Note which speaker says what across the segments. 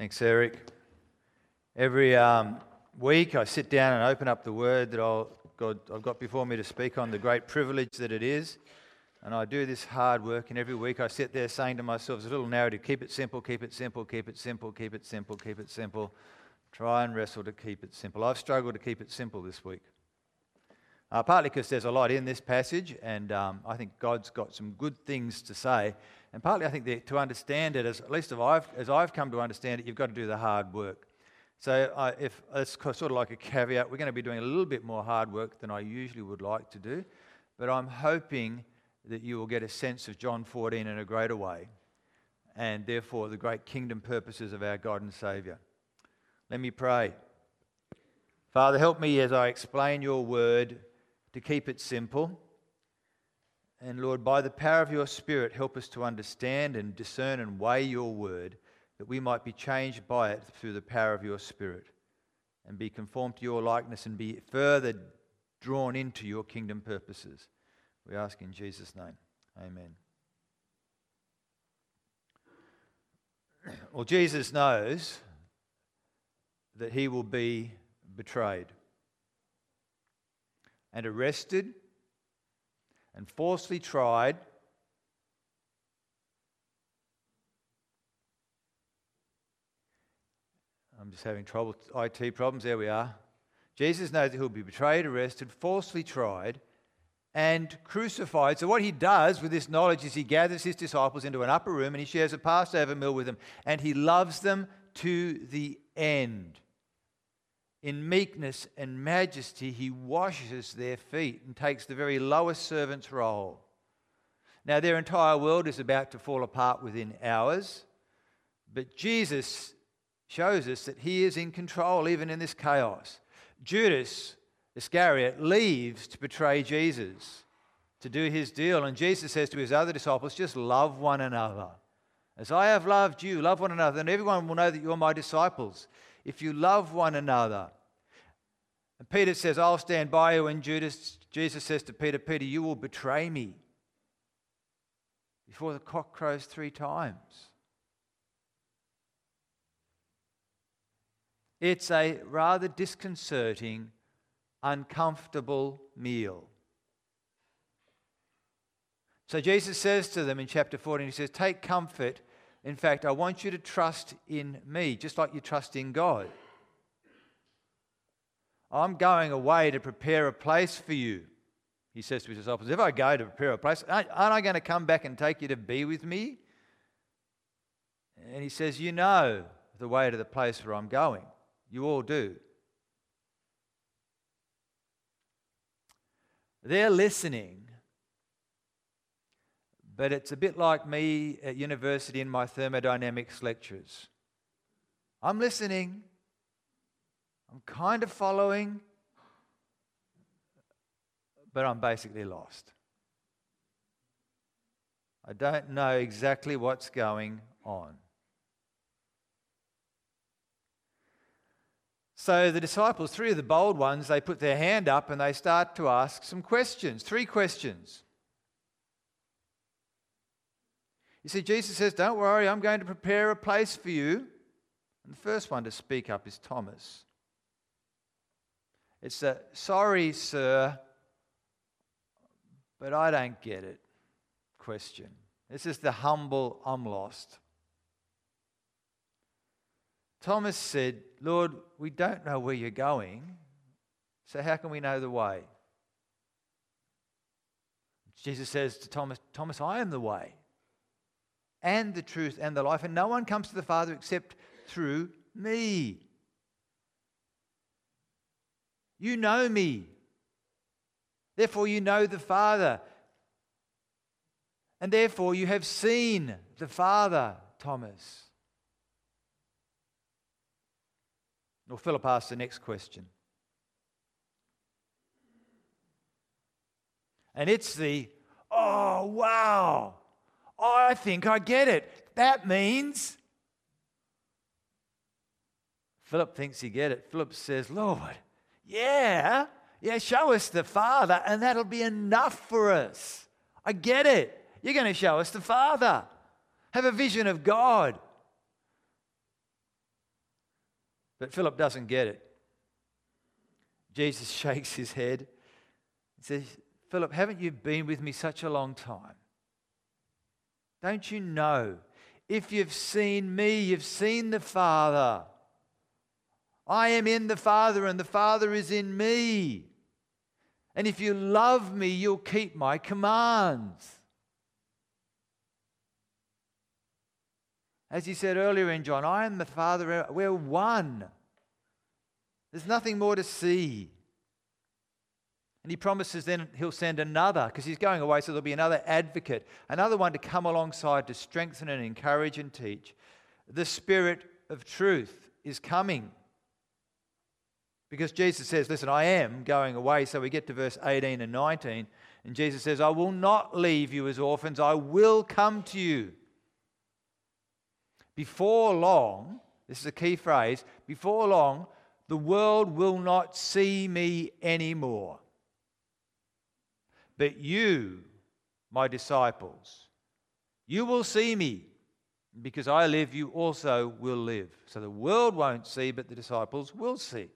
Speaker 1: Thanks, Eric. Every um, week I sit down and open up the word that I'll, God, I've got before me to speak on, the great privilege that it is. And I do this hard work, and every week I sit there saying to myself, it's a little narrative keep it simple, keep it simple, keep it simple, keep it simple, keep it simple. Try and wrestle to keep it simple. I've struggled to keep it simple this week. Uh, partly because there's a lot in this passage, and um, I think God's got some good things to say. And partly, I think that to understand it, as, at least I've, as I've come to understand it, you've got to do the hard work. So, uh, if it's sort of like a caveat, we're going to be doing a little bit more hard work than I usually would like to do. But I'm hoping that you will get a sense of John 14 in a greater way, and therefore the great kingdom purposes of our God and Saviour. Let me pray. Father, help me as I explain your word to keep it simple and Lord, by the power of your Spirit, help us to understand and discern and weigh your word, that we might be changed by it through the power of your Spirit and be conformed to your likeness and be further drawn into your kingdom purposes. We ask in Jesus' name. Amen. Well, Jesus knows that he will be betrayed and arrested and falsely tried. I'm just having trouble, IT problems. There we are. Jesus knows that he'll be betrayed, arrested, falsely tried, and crucified. So, what he does with this knowledge is he gathers his disciples into an upper room and he shares a Passover meal with them, and he loves them to the end in meekness and majesty, he washes their feet and takes the very lowest servant's role. Now, their entire world is about to fall apart within hours, but Jesus shows us that he is in control even in this chaos. Judas Iscariot leaves to betray Jesus, to do his deal, and Jesus says to his other disciples, just love one another. As I have loved you, love one another, and everyone will know that you're my disciples if you love one another. And Peter says, I'll stand by you. And Judas, Jesus says to Peter, Peter, you will betray me before the cock crows three times. It's a rather disconcerting, uncomfortable meal. So Jesus says to them in chapter 14, He says, Take comfort in fact, I want you to trust in me, just like you trust in God. I'm going away to prepare a place for you. He says to his disciples, If I go to prepare a place, aren't I going to come back and take you to be with me? And he says, You know the way to the place where I'm going. You all do. They're listening but it's a bit like me at university in my thermodynamics lectures. I'm listening, I'm kind of following, but I'm basically lost. I don't know exactly what's going on. So the disciples, three of the bold ones, they put their hand up and they start to ask some questions, three questions. You see, Jesus says, Don't worry, I'm going to prepare a place for you. And the first one to speak up is Thomas. It's a sorry, sir, but I don't get it question. This is the humble, I'm lost. Thomas said, Lord, we don't know where you're going, so how can we know the way? Jesus says to Thomas, Thomas, I am the way and the truth and the life, and no one comes to the Father except through me. You know me. Therefore, you know the Father. And therefore, you have seen the Father, Thomas. Well, Philip asks the next question. And it's the, oh, wow, I think I get it. That means. Philip thinks he get it. Philip says, Lord, yeah, yeah, show us the Father, and that'll be enough for us. I get it. You're going to show us the Father. Have a vision of God. But Philip doesn't get it. Jesus shakes his head and says, Philip, haven't you been with me such a long time? Don't you know? If you've seen me, you've seen the Father. I am in the Father, and the Father is in me. And if you love me, you'll keep my commands. As he said earlier in John, I am the Father, we're one. There's nothing more to see. And he promises then he'll send another, because he's going away, so there'll be another advocate, another one to come alongside to strengthen and encourage and teach. The Spirit of truth is coming. Because Jesus says, Listen, I am going away. So we get to verse 18 and 19, and Jesus says, I will not leave you as orphans, I will come to you. Before long, this is a key phrase, before long, the world will not see me anymore. But you, my disciples, you will see me. Because I live, you also will live. So the world won't see, but the disciples will see.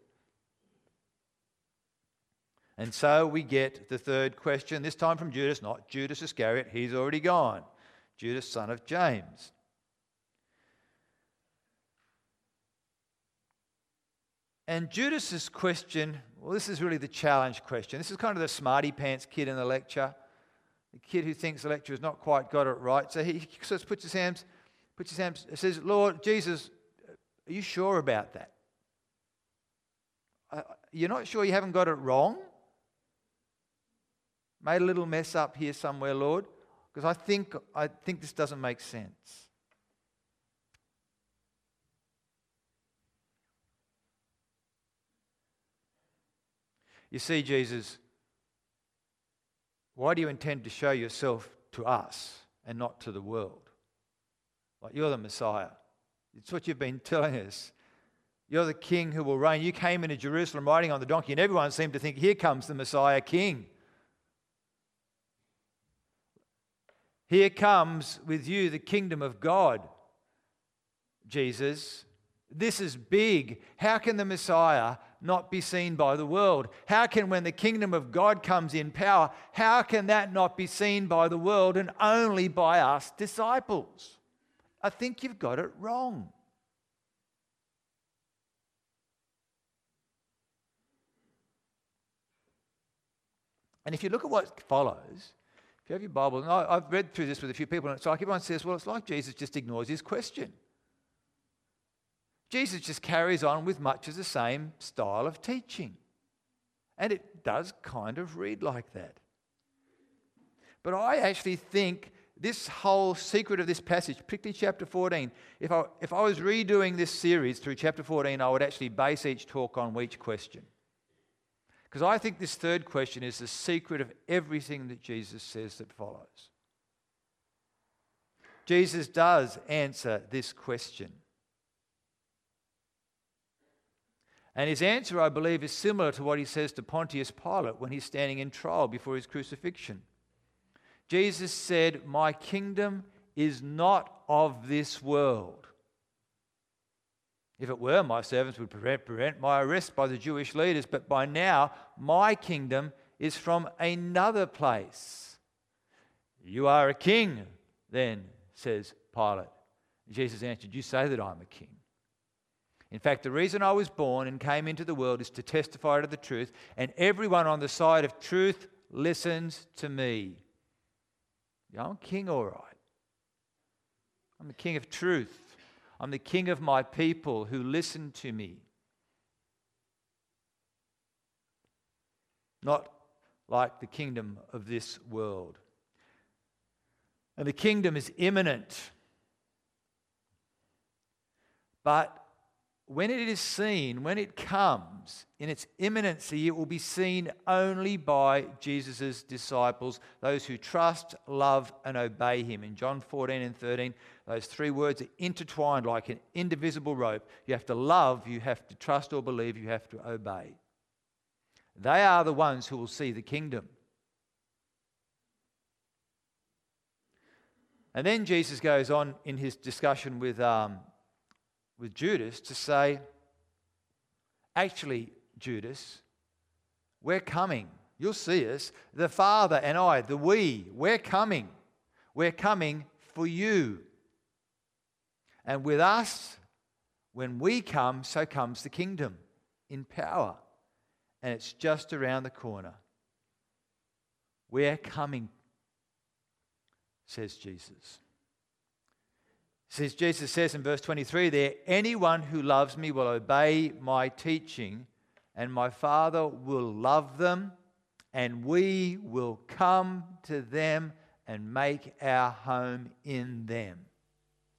Speaker 1: And so we get the third question, this time from Judas, not Judas Iscariot, he's already gone. Judas, son of James. And Judas's question, well, this is really the challenge question. This is kind of the smarty pants kid in the lecture, the kid who thinks the lecturer has not quite got it right. So he sort of puts his hands, puts his hands, says, Lord Jesus, are you sure about that? Uh, you're not sure you haven't got it wrong? Made a little mess up here somewhere, Lord? Because I think, I think this doesn't make sense. You see, Jesus, why do you intend to show yourself to us and not to the world? Like you're the Messiah. It's what you've been telling us. You're the king who will reign. You came into Jerusalem riding on the donkey, and everyone seemed to think, here comes the Messiah king. Here comes with you the kingdom of God, Jesus. This is big. How can the Messiah not be seen by the world? How can, when the kingdom of God comes in power, how can that not be seen by the world and only by us disciples? I think you've got it wrong. And if you look at what follows, if you have your Bible, and I, have read through this with a few people, and it's like everyone says, well, it's like Jesus just ignores his question. Jesus just carries on with much of the same style of teaching. And it does kind of read like that. But I actually think this whole secret of this passage, particularly chapter 14, if I, if I was redoing this series through chapter 14, I would actually base each talk on each question. Because I think this third question is the secret of everything that Jesus says that follows. Jesus does answer this question. And his answer, I believe, is similar to what he says to Pontius Pilate when he's standing in trial before his crucifixion. Jesus said, My kingdom is not of this world. If it were, my servants would prevent, prevent my arrest by the Jewish leaders, but by now my kingdom is from another place. You are a king, then, says Pilate. Jesus answered, You say that I'm a king. In fact, the reason I was born and came into the world is to testify to the truth, and everyone on the side of truth listens to me. I'm king, all right. I'm the king of truth. I'm the king of my people who listen to me. Not like the kingdom of this world. And the kingdom is imminent. But when it is seen, when it comes in its imminency, it will be seen only by Jesus' disciples, those who trust, love, and obey him. In John 14 and 13, those three words are intertwined like an indivisible rope. You have to love, you have to trust or believe, you have to obey. They are the ones who will see the kingdom. And then Jesus goes on in his discussion with um, with Judas to say, Actually, Judas, we're coming. You'll see us. The Father and I, the we, we're coming. We're coming for you. And with us, when we come, so comes the kingdom in power. And it's just around the corner. We're coming, says Jesus. Jesus says in verse 23 there, anyone who loves me will obey my teaching, and my Father will love them, and we will come to them and make our home in them.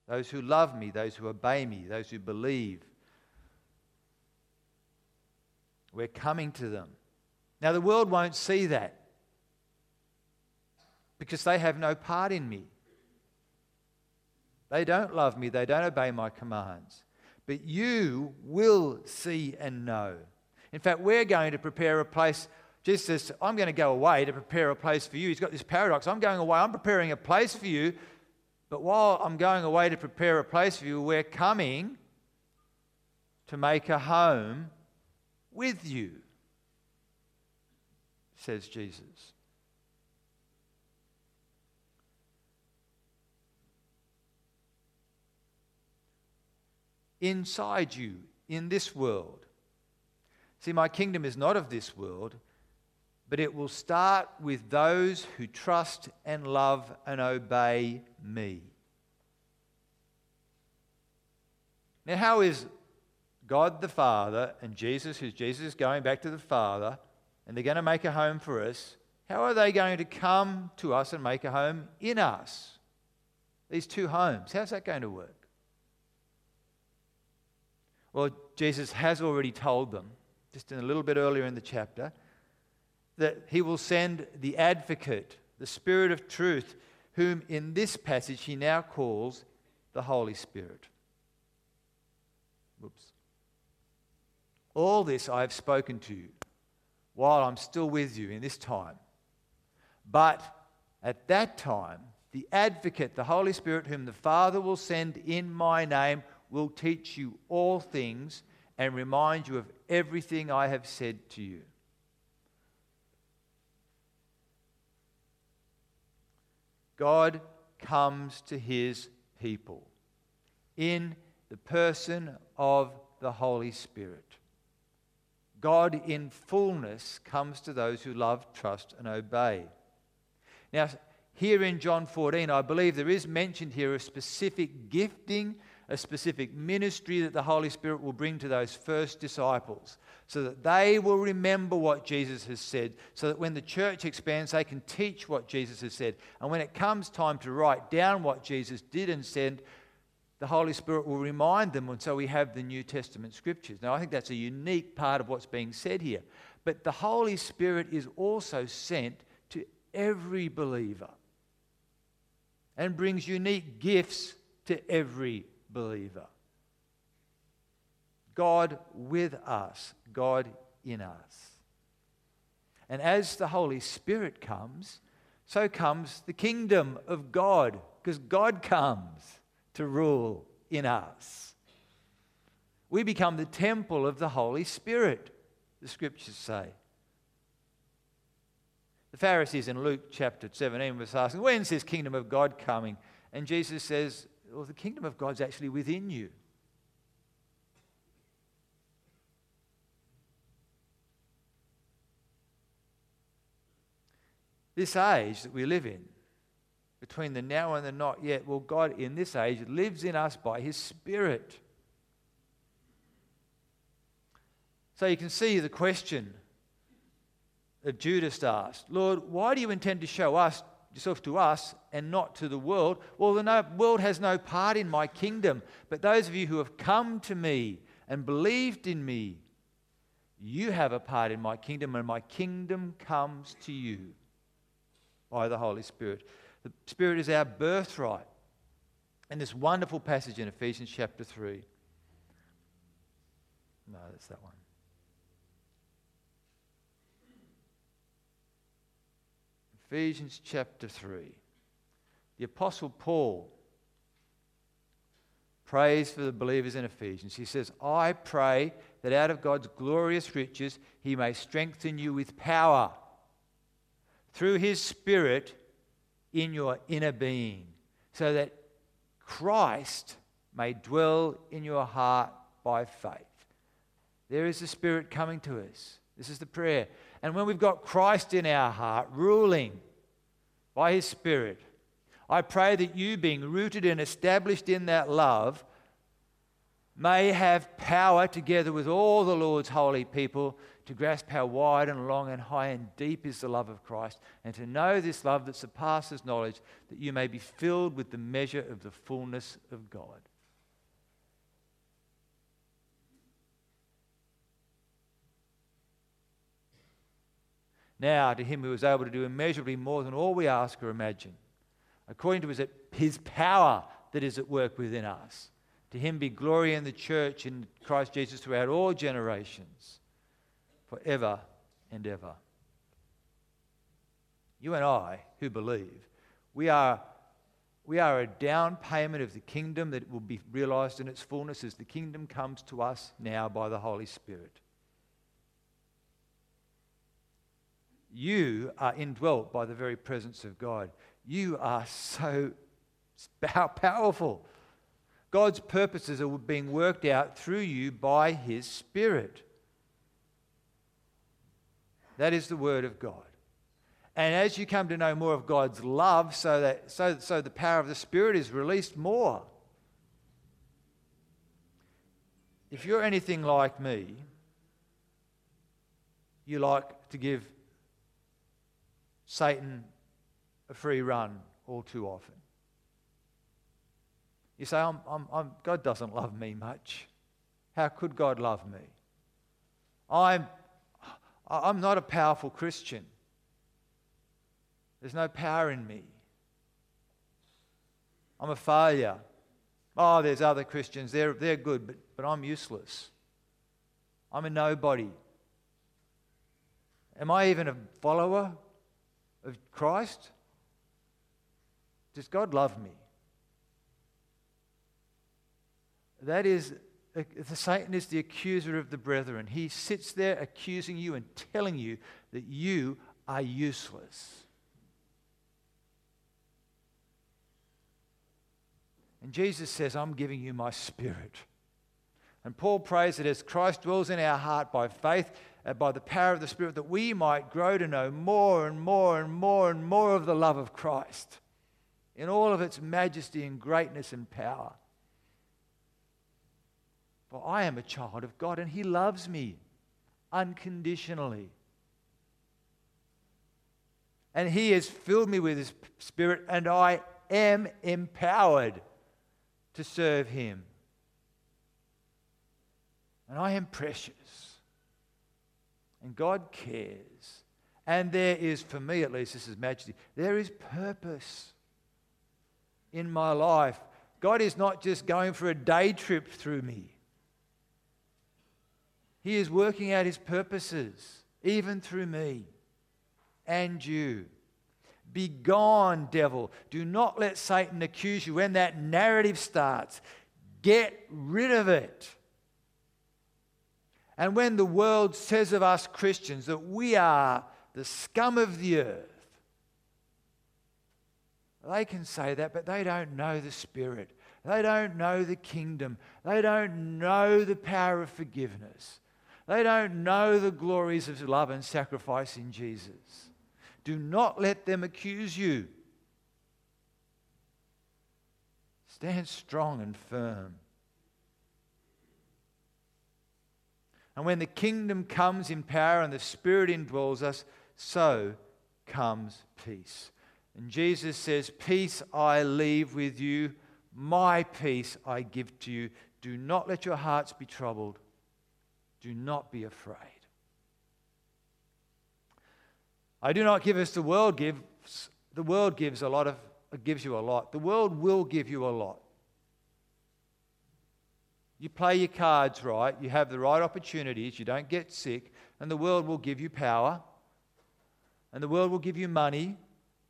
Speaker 1: Those who love me, those who obey me, those who believe. We're coming to them. Now, the world won't see that because they have no part in me. They don't love me, they don't obey my commands. But you will see and know. In fact, we're going to prepare a place. Jesus says, I'm going to go away to prepare a place for you. He's got this paradox. I'm going away, I'm preparing a place for you. But while I'm going away to prepare a place for you, we're coming to make a home with you, says Jesus. Inside you in this world. See, my kingdom is not of this world, but it will start with those who trust and love and obey me. Now, how is God the Father and Jesus, who's Jesus going back to the Father, and they're going to make a home for us, how are they going to come to us and make a home in us? These two homes, how's that going to work? Well, Jesus has already told them, just in a little bit earlier in the chapter, that he will send the advocate, the Spirit of truth, whom in this passage he now calls the Holy Spirit. Whoops. All this I have spoken to you while I'm still with you in this time. But at that time, the advocate, the Holy Spirit, whom the Father will send in my name, will teach you all things and remind you of everything I have said to you. God comes to his people in the person of the Holy Spirit. God in fullness comes to those who love, trust, and obey. Now, here in John 14, I believe there is mentioned here a specific gifting a specific ministry that the Holy Spirit will bring to those first disciples so that they will remember what Jesus has said, so that when the church expands, they can teach what Jesus has said. And when it comes time to write down what Jesus did and said, the Holy Spirit will remind them, and so we have the New Testament scriptures. Now, I think that's a unique part of what's being said here. But the Holy Spirit is also sent to every believer and brings unique gifts to every believer. God with us, God in us. And as the Holy Spirit comes, so comes the kingdom of God, because God comes to rule in us. We become the temple of the Holy Spirit, the scriptures say. The Pharisees in Luke chapter 17 was asking, When's this kingdom of God coming? And Jesus says, well, the kingdom of God's actually within you. This age that we live in, between the now and the not yet, well, God in this age lives in us by His Spirit. So you can see the question that Judas asked Lord, why do you intend to show us yourself to us and not to the world. Well, the world has no part in my kingdom, but those of you who have come to me and believed in me, you have a part in my kingdom, and my kingdom comes to you by the Holy Spirit. The Spirit is our birthright. And this wonderful passage in Ephesians chapter 3. No, that's that one. Ephesians chapter 3. The Apostle Paul prays for the believers in Ephesians. He says, I pray that out of God's glorious riches he may strengthen you with power through his Spirit in your inner being, so that Christ may dwell in your heart by faith. There is the Spirit coming to us. This is the prayer. And when we've got Christ in our heart, ruling by his Spirit, I pray that you, being rooted and established in that love, may have power together with all the Lord's holy people to grasp how wide and long and high and deep is the love of Christ, and to know this love that surpasses knowledge, that you may be filled with the measure of the fullness of God. Now, to him who is able to do immeasurably more than all we ask or imagine, according to his, his power that is at work within us. To him be glory in the church in Christ Jesus throughout all generations, forever and ever. You and I, who believe, we are, we are a down payment of the kingdom that will be realized in its fullness as the kingdom comes to us now by the Holy Spirit. You are indwelt by the very presence of God. You are so powerful. God's purposes are being worked out through you by His Spirit. That is the Word of God. And as you come to know more of God's love, so that so, so the power of the Spirit is released more. If you're anything like me, you like to give Satan a free run all too often. You say, I'm, I'm, I'm, God doesn't love me much. How could God love me? I'm, I'm not a powerful Christian. There's no power in me. I'm a failure. Oh, there's other Christians. They're, they're good, but, but I'm useless. I'm a nobody. Am I even a follower of Christ? Does God love me? That is, the Satan is the accuser of the brethren. He sits there accusing you and telling you that you are useless. And Jesus says, I'm giving you my spirit. And Paul prays that as Christ dwells in our heart by faith, Uh, by the power of the Spirit, that we might grow to know more and more and more and more of the love of Christ in all of its majesty and greatness and power. For I am a child of God and He loves me unconditionally. And He has filled me with His Spirit, and I am empowered to serve Him. And I am precious. And God cares. And there is, for me at least, this is majesty, there is purpose in my life. God is not just going for a day trip through me. He is working out his purposes, even through me and you. Be gone, devil. Do not let Satan accuse you when that narrative starts. Get rid of it. And when the world says of us Christians that we are the scum of the earth, they can say that, but they don't know the Spirit. They don't know the kingdom. They don't know the power of forgiveness. They don't know the glories of love and sacrifice in Jesus. Do not let them accuse you. Stand strong and firm. And when the kingdom comes in power and the Spirit indwells us, so comes peace. And Jesus says, Peace I leave with you, my peace I give to you. Do not let your hearts be troubled do not be afraid. I do not give as the world gives. The world gives a lot of gives you a lot. The world will give you a lot. You play your cards right, you have the right opportunities, you don't get sick, and the world will give you power, and the world will give you money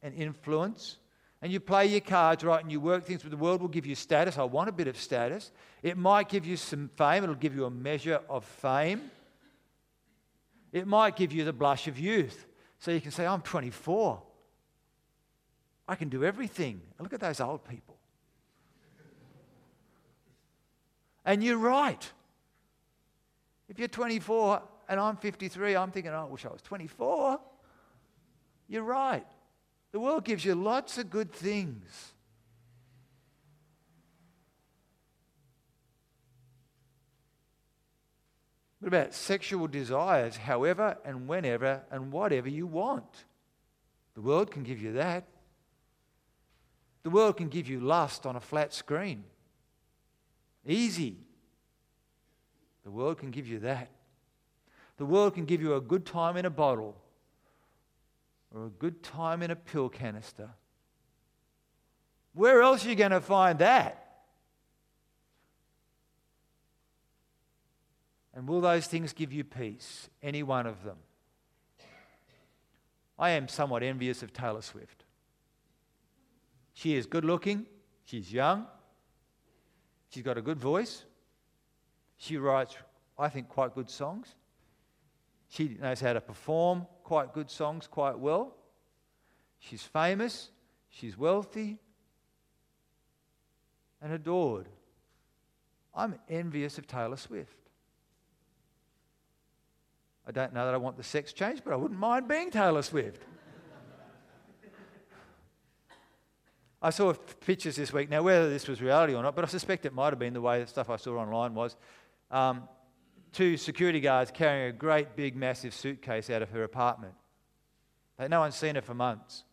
Speaker 1: and influence, and you play your cards right and you work things, but the world will give you status. I want a bit of status. It might give you some fame, it'll give you a measure of fame. It might give you the blush of youth. So you can say, I'm 24. I can do everything. Look at those old people. And you're right. If you're 24 and I'm 53, I'm thinking, oh, I wish I was 24. You're right. The world gives you lots of good things. What about sexual desires, however and whenever and whatever you want? The world can give you that. The world can give you lust on a flat screen. Easy. The world can give you that. The world can give you a good time in a bottle or a good time in a pill canister. Where else are you going to find that? And will those things give you peace? Any one of them? I am somewhat envious of Taylor Swift. She is good looking, she's young, she's got a good voice, she writes, I think, quite good songs. She knows how to perform quite good songs quite well. She's famous, she's wealthy, and adored. I'm envious of Taylor Swift. I don't know that I want the sex change, but I wouldn't mind being Taylor Swift. I saw pictures this week. Now, whether this was reality or not, but I suspect it might have been the way the stuff I saw online was. Um, two security guards carrying a great big massive suitcase out of her apartment. no one's seen her for months.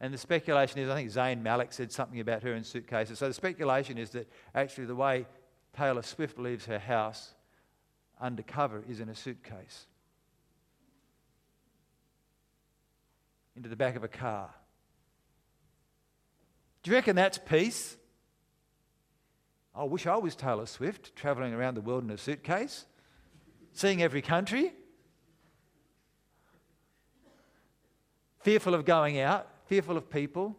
Speaker 1: And the speculation is, I think Zayn Malik said something about her in suitcases. So the speculation is that actually the way Taylor Swift leaves her house undercover is in a suitcase into the back of a car. Do you reckon that's peace? I wish I was Taylor Swift, travelling around the world in a suitcase, seeing every country, fearful of going out, fearful of people,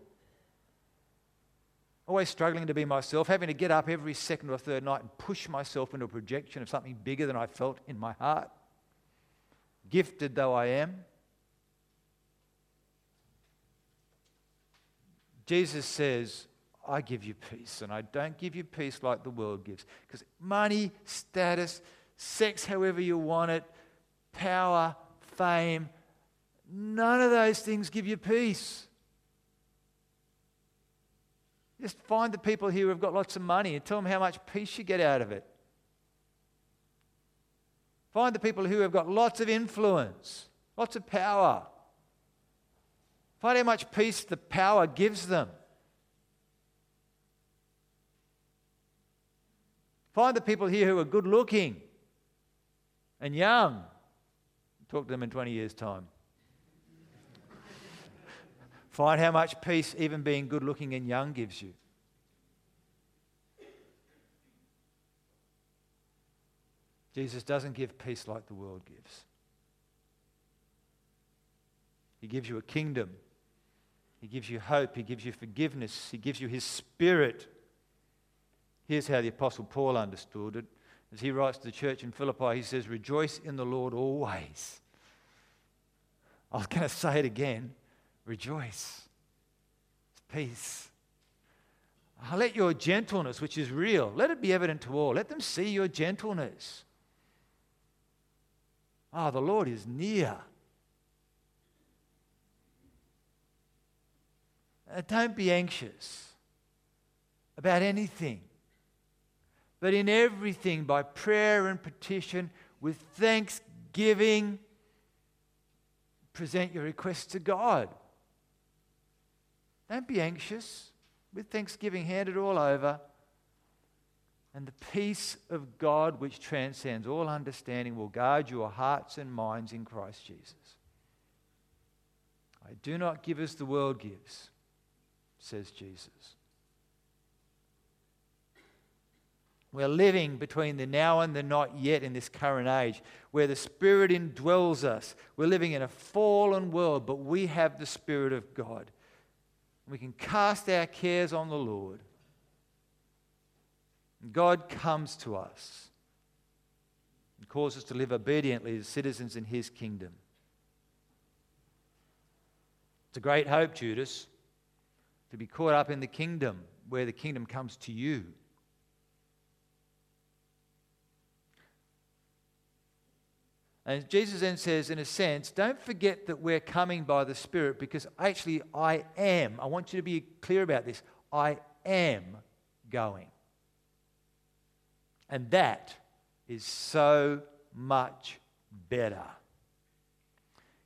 Speaker 1: always struggling to be myself, having to get up every second or third night and push myself into a projection of something bigger than I felt in my heart. Gifted though I am, Jesus says, I give you peace, and I don't give you peace like the world gives. Because money, status, sex however you want it, power, fame, none of those things give you peace. Just find the people here who have got lots of money and tell them how much peace you get out of it. Find the people who have got lots of influence, lots of power. Find how much peace the power gives them. Find the people here who are good looking and young. Talk to them in 20 years' time. Find how much peace even being good looking and young gives you. Jesus doesn't give peace like the world gives. He gives you a kingdom he gives you hope. He gives you forgiveness. He gives you His Spirit. Here's how the Apostle Paul understood it. As he writes to the church in Philippi, he says, Rejoice in the Lord always. I was going to say it again rejoice. It's peace. Let your gentleness, which is real, let it be evident to all. Let them see your gentleness. Ah, oh, the Lord is near. Uh, don't be anxious about anything, but in everything, by prayer and petition, with thanksgiving, present your requests to God. Don't be anxious. With thanksgiving, hand it all over. And the peace of God, which transcends all understanding, will guard your hearts and minds in Christ Jesus. I do not give as the world gives says Jesus. We're living between the now and the not yet in this current age where the Spirit indwells us. We're living in a fallen world, but we have the Spirit of God. We can cast our cares on the Lord. God comes to us and calls us to live obediently as citizens in his kingdom. It's a great hope, Judas, to be caught up in the kingdom where the kingdom comes to you. And Jesus then says, in a sense, don't forget that we're coming by the Spirit because actually I am. I want you to be clear about this. I am going. And that is so much better.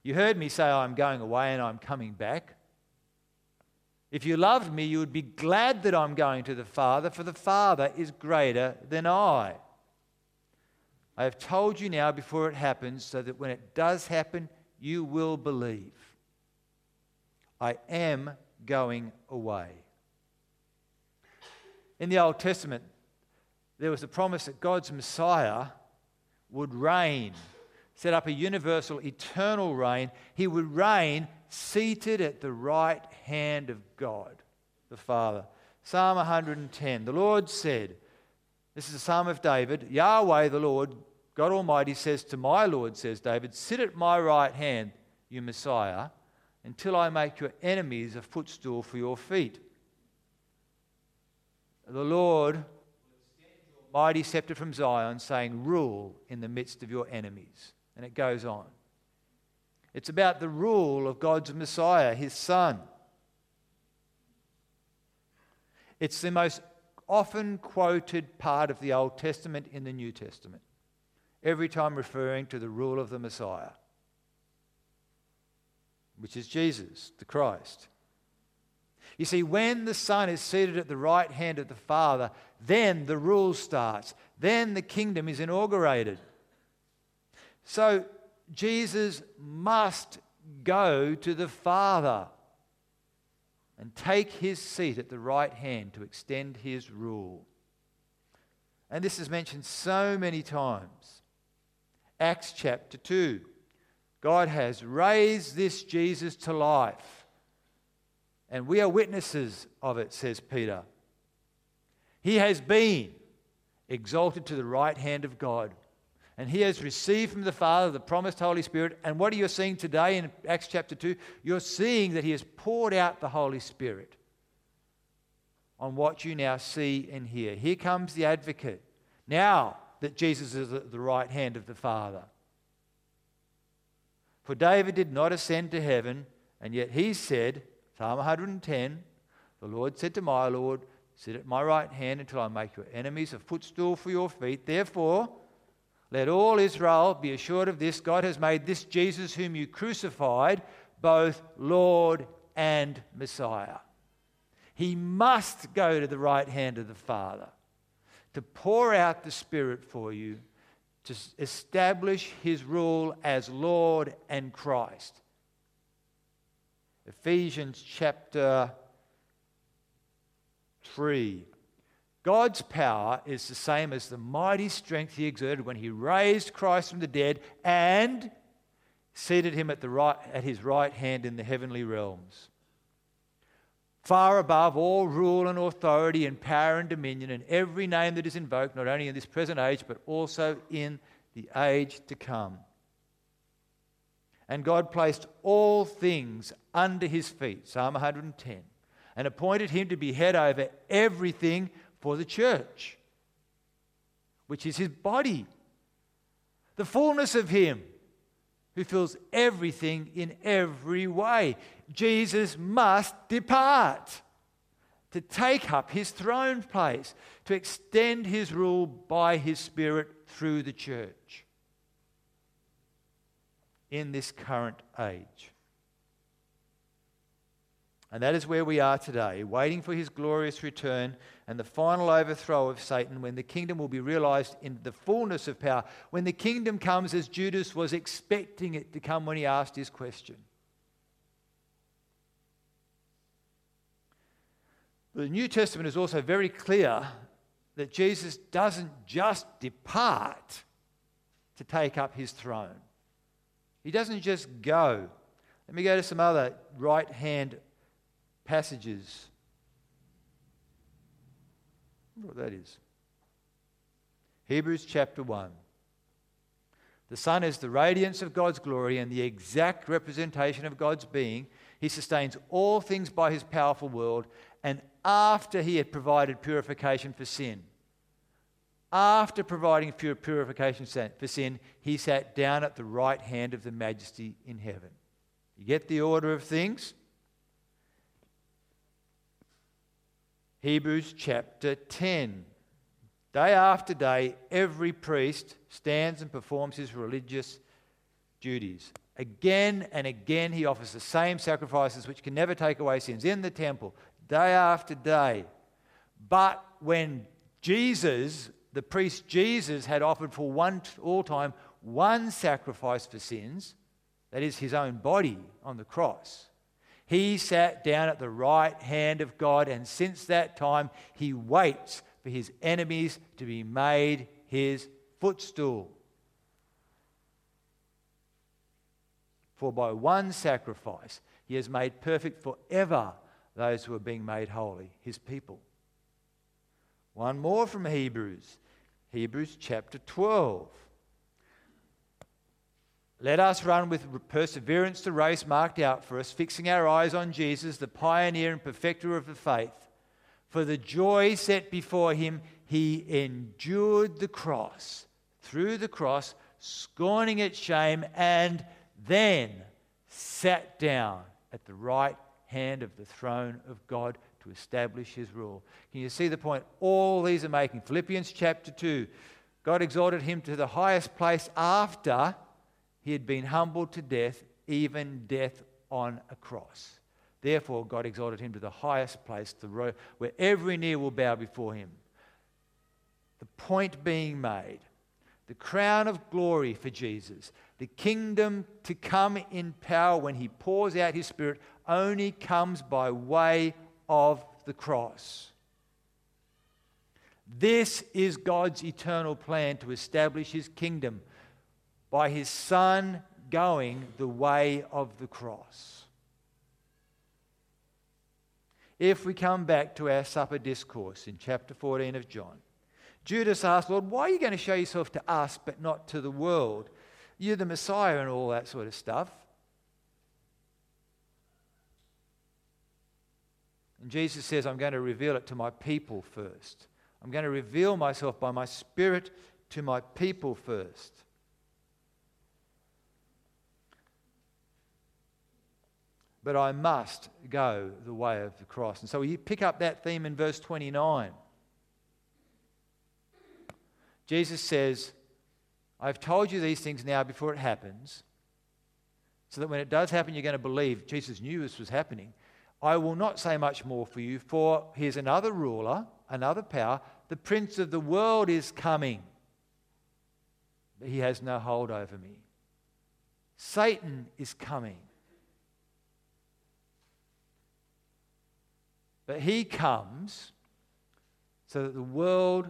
Speaker 1: You heard me say, I'm going away and I'm coming back. If you loved me, you would be glad that I'm going to the Father, for the Father is greater than I. I have told you now before it happens, so that when it does happen, you will believe. I am going away. In the Old Testament, there was a promise that God's Messiah would reign, set up a universal, eternal reign. He would reign seated at the right hand of God, the Father. Psalm 110 The Lord said, this is a psalm of David. Yahweh, the Lord, God Almighty says to my Lord, says David, Sit at my right hand, you Messiah, until I make your enemies a footstool for your feet. The Lord mighty scepter from Zion, saying, Rule in the midst of your enemies. And it goes on. It's about the rule of God's Messiah, his Son. It's the most often quoted part of the Old Testament in the New Testament, every time referring to the rule of the Messiah, which is Jesus, the Christ. You see, when the Son is seated at the right hand of the Father, then the rule starts. Then the kingdom is inaugurated. So Jesus must go to the Father and take his seat at the right hand to extend his rule. And this is mentioned so many times. Acts chapter 2. God has raised this Jesus to life. And we are witnesses of it, says Peter. He has been exalted to the right hand of God. And he has received from the Father the promised Holy Spirit. And what are you seeing today in Acts chapter 2? You're seeing that he has poured out the Holy Spirit on what you now see and hear. Here comes the advocate. Now that Jesus is at the right hand of the Father. For David did not ascend to heaven, and yet he said, Psalm 110, the Lord said to my Lord, Sit at my right hand until I make your enemies a footstool for your feet. Therefore, let all Israel be assured of this God has made this Jesus, whom you crucified, both Lord and Messiah. He must go to the right hand of the Father to pour out the Spirit for you, to establish his rule as Lord and Christ. Ephesians chapter 3. God's power is the same as the mighty strength he exerted when he raised Christ from the dead and seated him at, the right, at his right hand in the heavenly realms. Far above all rule and authority and power and dominion and every name that is invoked, not only in this present age, but also in the age to come. And God placed all things under his feet, Psalm 110 and appointed him to be head over everything for the church, which is his body, the fullness of him who fills everything in every way. Jesus must depart to take up his throne place, to extend his rule by his Spirit through the church in this current age. And that is where we are today, waiting for his glorious return and the final overthrow of Satan when the kingdom will be realized in the fullness of power. When the kingdom comes as Judas was expecting it to come when he asked his question. The New Testament is also very clear that Jesus doesn't just depart to take up his throne, he doesn't just go. Let me go to some other right hand passages. what that is. Hebrews chapter 1. The Son is the radiance of God's glory and the exact representation of God's being. He sustains all things by his powerful word, and after he had provided purification for sin, after providing purification for sin, he sat down at the right hand of the majesty in heaven. You get the order of things? Hebrews chapter 10. Day after day, every priest stands and performs his religious duties. Again and again, he offers the same sacrifices which can never take away sins in the temple, day after day. But when Jesus, the priest Jesus, had offered for one all time one sacrifice for sins, that is his own body on the cross, he sat down at the right hand of God, and since that time, he waits for his enemies to be made his footstool. For by one sacrifice, he has made perfect forever those who are being made holy, his people. One more from Hebrews, Hebrews chapter 12. Let us run with perseverance the race marked out for us, fixing our eyes on Jesus, the pioneer and perfecter of the faith. For the joy set before him, he endured the cross, through the cross, scorning its shame, and then sat down at the right hand of the throne of God to establish his rule. Can you see the point all these are making? Philippians chapter 2 God exalted him to the highest place after he had been humbled to death, even death on a cross. Therefore, God exalted him to the highest place, the road where every knee will bow before him. The point being made the crown of glory for Jesus, the kingdom to come in power when he pours out his spirit, only comes by way of the cross. This is God's eternal plan to establish his kingdom by his Son going the way of the cross. If we come back to our supper discourse in chapter 14 of John, Judas asked, Lord, why are you going to show yourself to us but not to the world? You're the Messiah and all that sort of stuff. And Jesus says, I'm going to reveal it to my people first. I'm going to reveal myself by my Spirit to my people first. But I must go the way of the cross. And so you pick up that theme in verse 29. Jesus says, I've told you these things now before it happens, so that when it does happen, you're going to believe Jesus knew this was happening. I will not say much more for you, for here's another ruler, another power. The prince of the world is coming, but he has no hold over me. Satan is coming. But he comes so that the world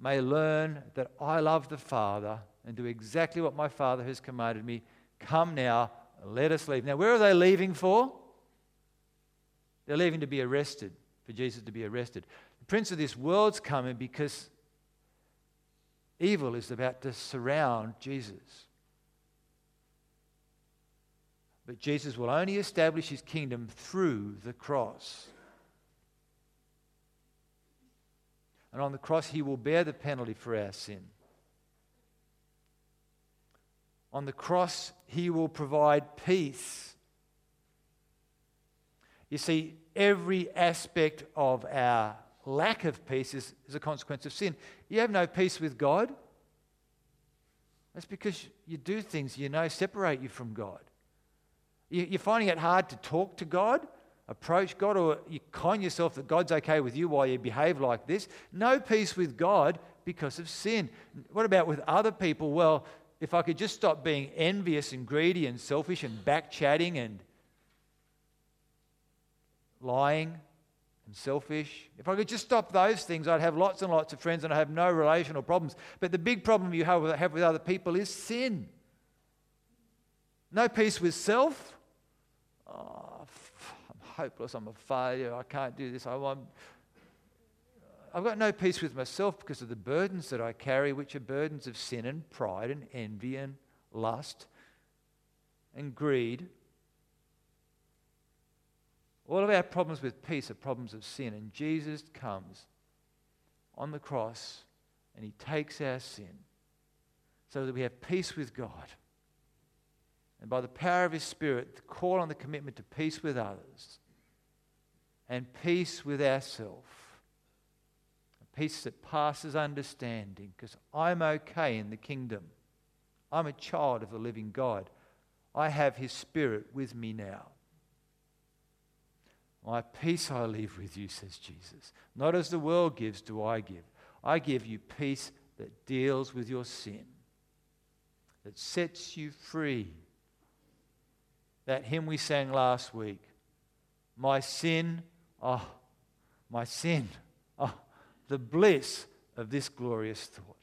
Speaker 1: may learn that I love the Father and do exactly what my Father has commanded me. Come now, let us leave. Now, where are they leaving for? They're leaving to be arrested, for Jesus to be arrested. The prince of this world's coming because evil is about to surround Jesus. But Jesus will only establish his kingdom through the cross. And on the cross, he will bear the penalty for our sin. On the cross, he will provide peace you see, every aspect of our lack of peace is, is a consequence of sin. You have no peace with God. That's because you do things you know separate you from God. You're finding it hard to talk to God, approach God, or you con yourself that God's okay with you while you behave like this. No peace with God because of sin. What about with other people? Well, if I could just stop being envious and greedy and selfish and back chatting and lying and selfish. If I could just stop those things, I'd have lots and lots of friends and I'd have no relational problems. But the big problem you have with, other people is sin. No peace with self. Oh, hopeless. I'm a failure. I can't do this. I want. I've got no peace with myself because of the burdens that I carry, which are burdens of sin and pride and envy and lust and greed. All of our problems with peace are problems of sin. And Jesus comes on the cross and he takes our sin so that we have peace with God. And by the power of his Spirit, the call on the commitment to peace with others and peace with ourselves. Peace that passes understanding because I'm okay in the kingdom. I'm a child of the living God. I have his Spirit with me now. My peace I leave with you, says Jesus. Not as the world gives, do I give. I give you peace that deals with your sin, that sets you free. That hymn we sang last week My sin, oh, my sin, oh, the bliss of this glorious thought.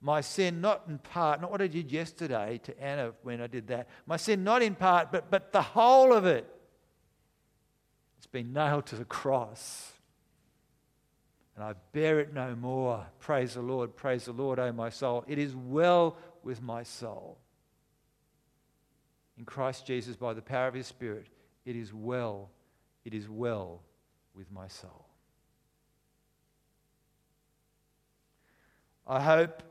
Speaker 1: My sin, not in part, not what I did yesterday to Anna when I did that. My sin, not in part, but, but the whole of it It's been nailed to the cross. And I bear it no more. Praise the Lord, praise the Lord, O my soul. It is well with my soul. In Christ Jesus, by the power of his Spirit, it is well, it is well with my soul. I hope,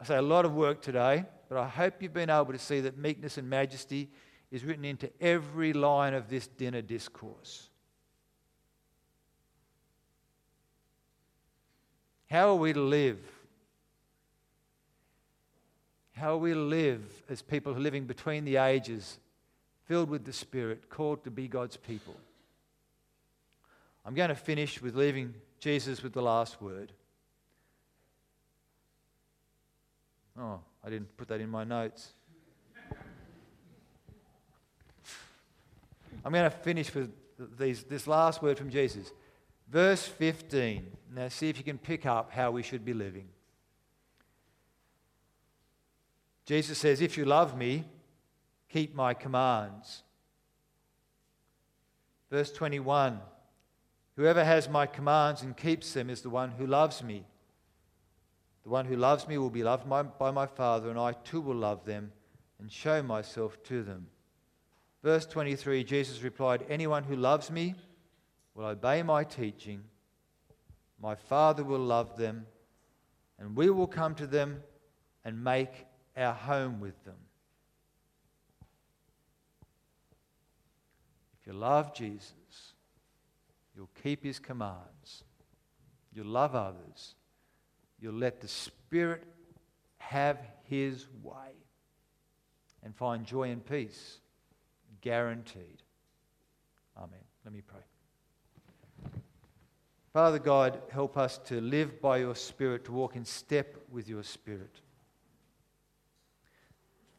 Speaker 1: I say a lot of work today, but I hope you've been able to see that meekness and majesty is written into every line of this dinner discourse. How are we to live? How are we to live as people living between the ages, filled with the Spirit, called to be God's people? I'm going to finish with leaving Jesus with the last word. Oh, I didn't put that in my notes. I'm going to finish with these, this last word from Jesus. Verse 15. Now, see if you can pick up how we should be living. Jesus says, If you love me, keep my commands. Verse 21 Whoever has my commands and keeps them is the one who loves me. The one who loves me will be loved by my Father, and I too will love them and show myself to them. Verse 23 Jesus replied, Anyone who loves me, will obey my teaching, my Father will love them, and we will come to them and make our home with them. If you love Jesus, you'll keep his commands, you'll love others, you'll let the Spirit have his way, and find joy and peace. Guaranteed. Amen. Let me pray. Father God, help us to live by your Spirit, to walk in step with your Spirit.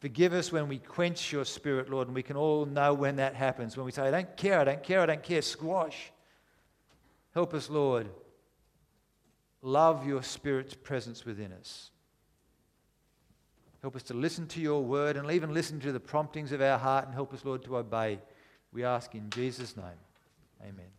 Speaker 1: Forgive us when we quench your Spirit, Lord, and we can all know when that happens. When we say, I don't care, I don't care, I don't care, squash. Help us, Lord. Love your Spirit's presence within us. Help us to listen to your word and even listen to the promptings of our heart and help us, Lord, to obey. We ask in Jesus' name. Amen.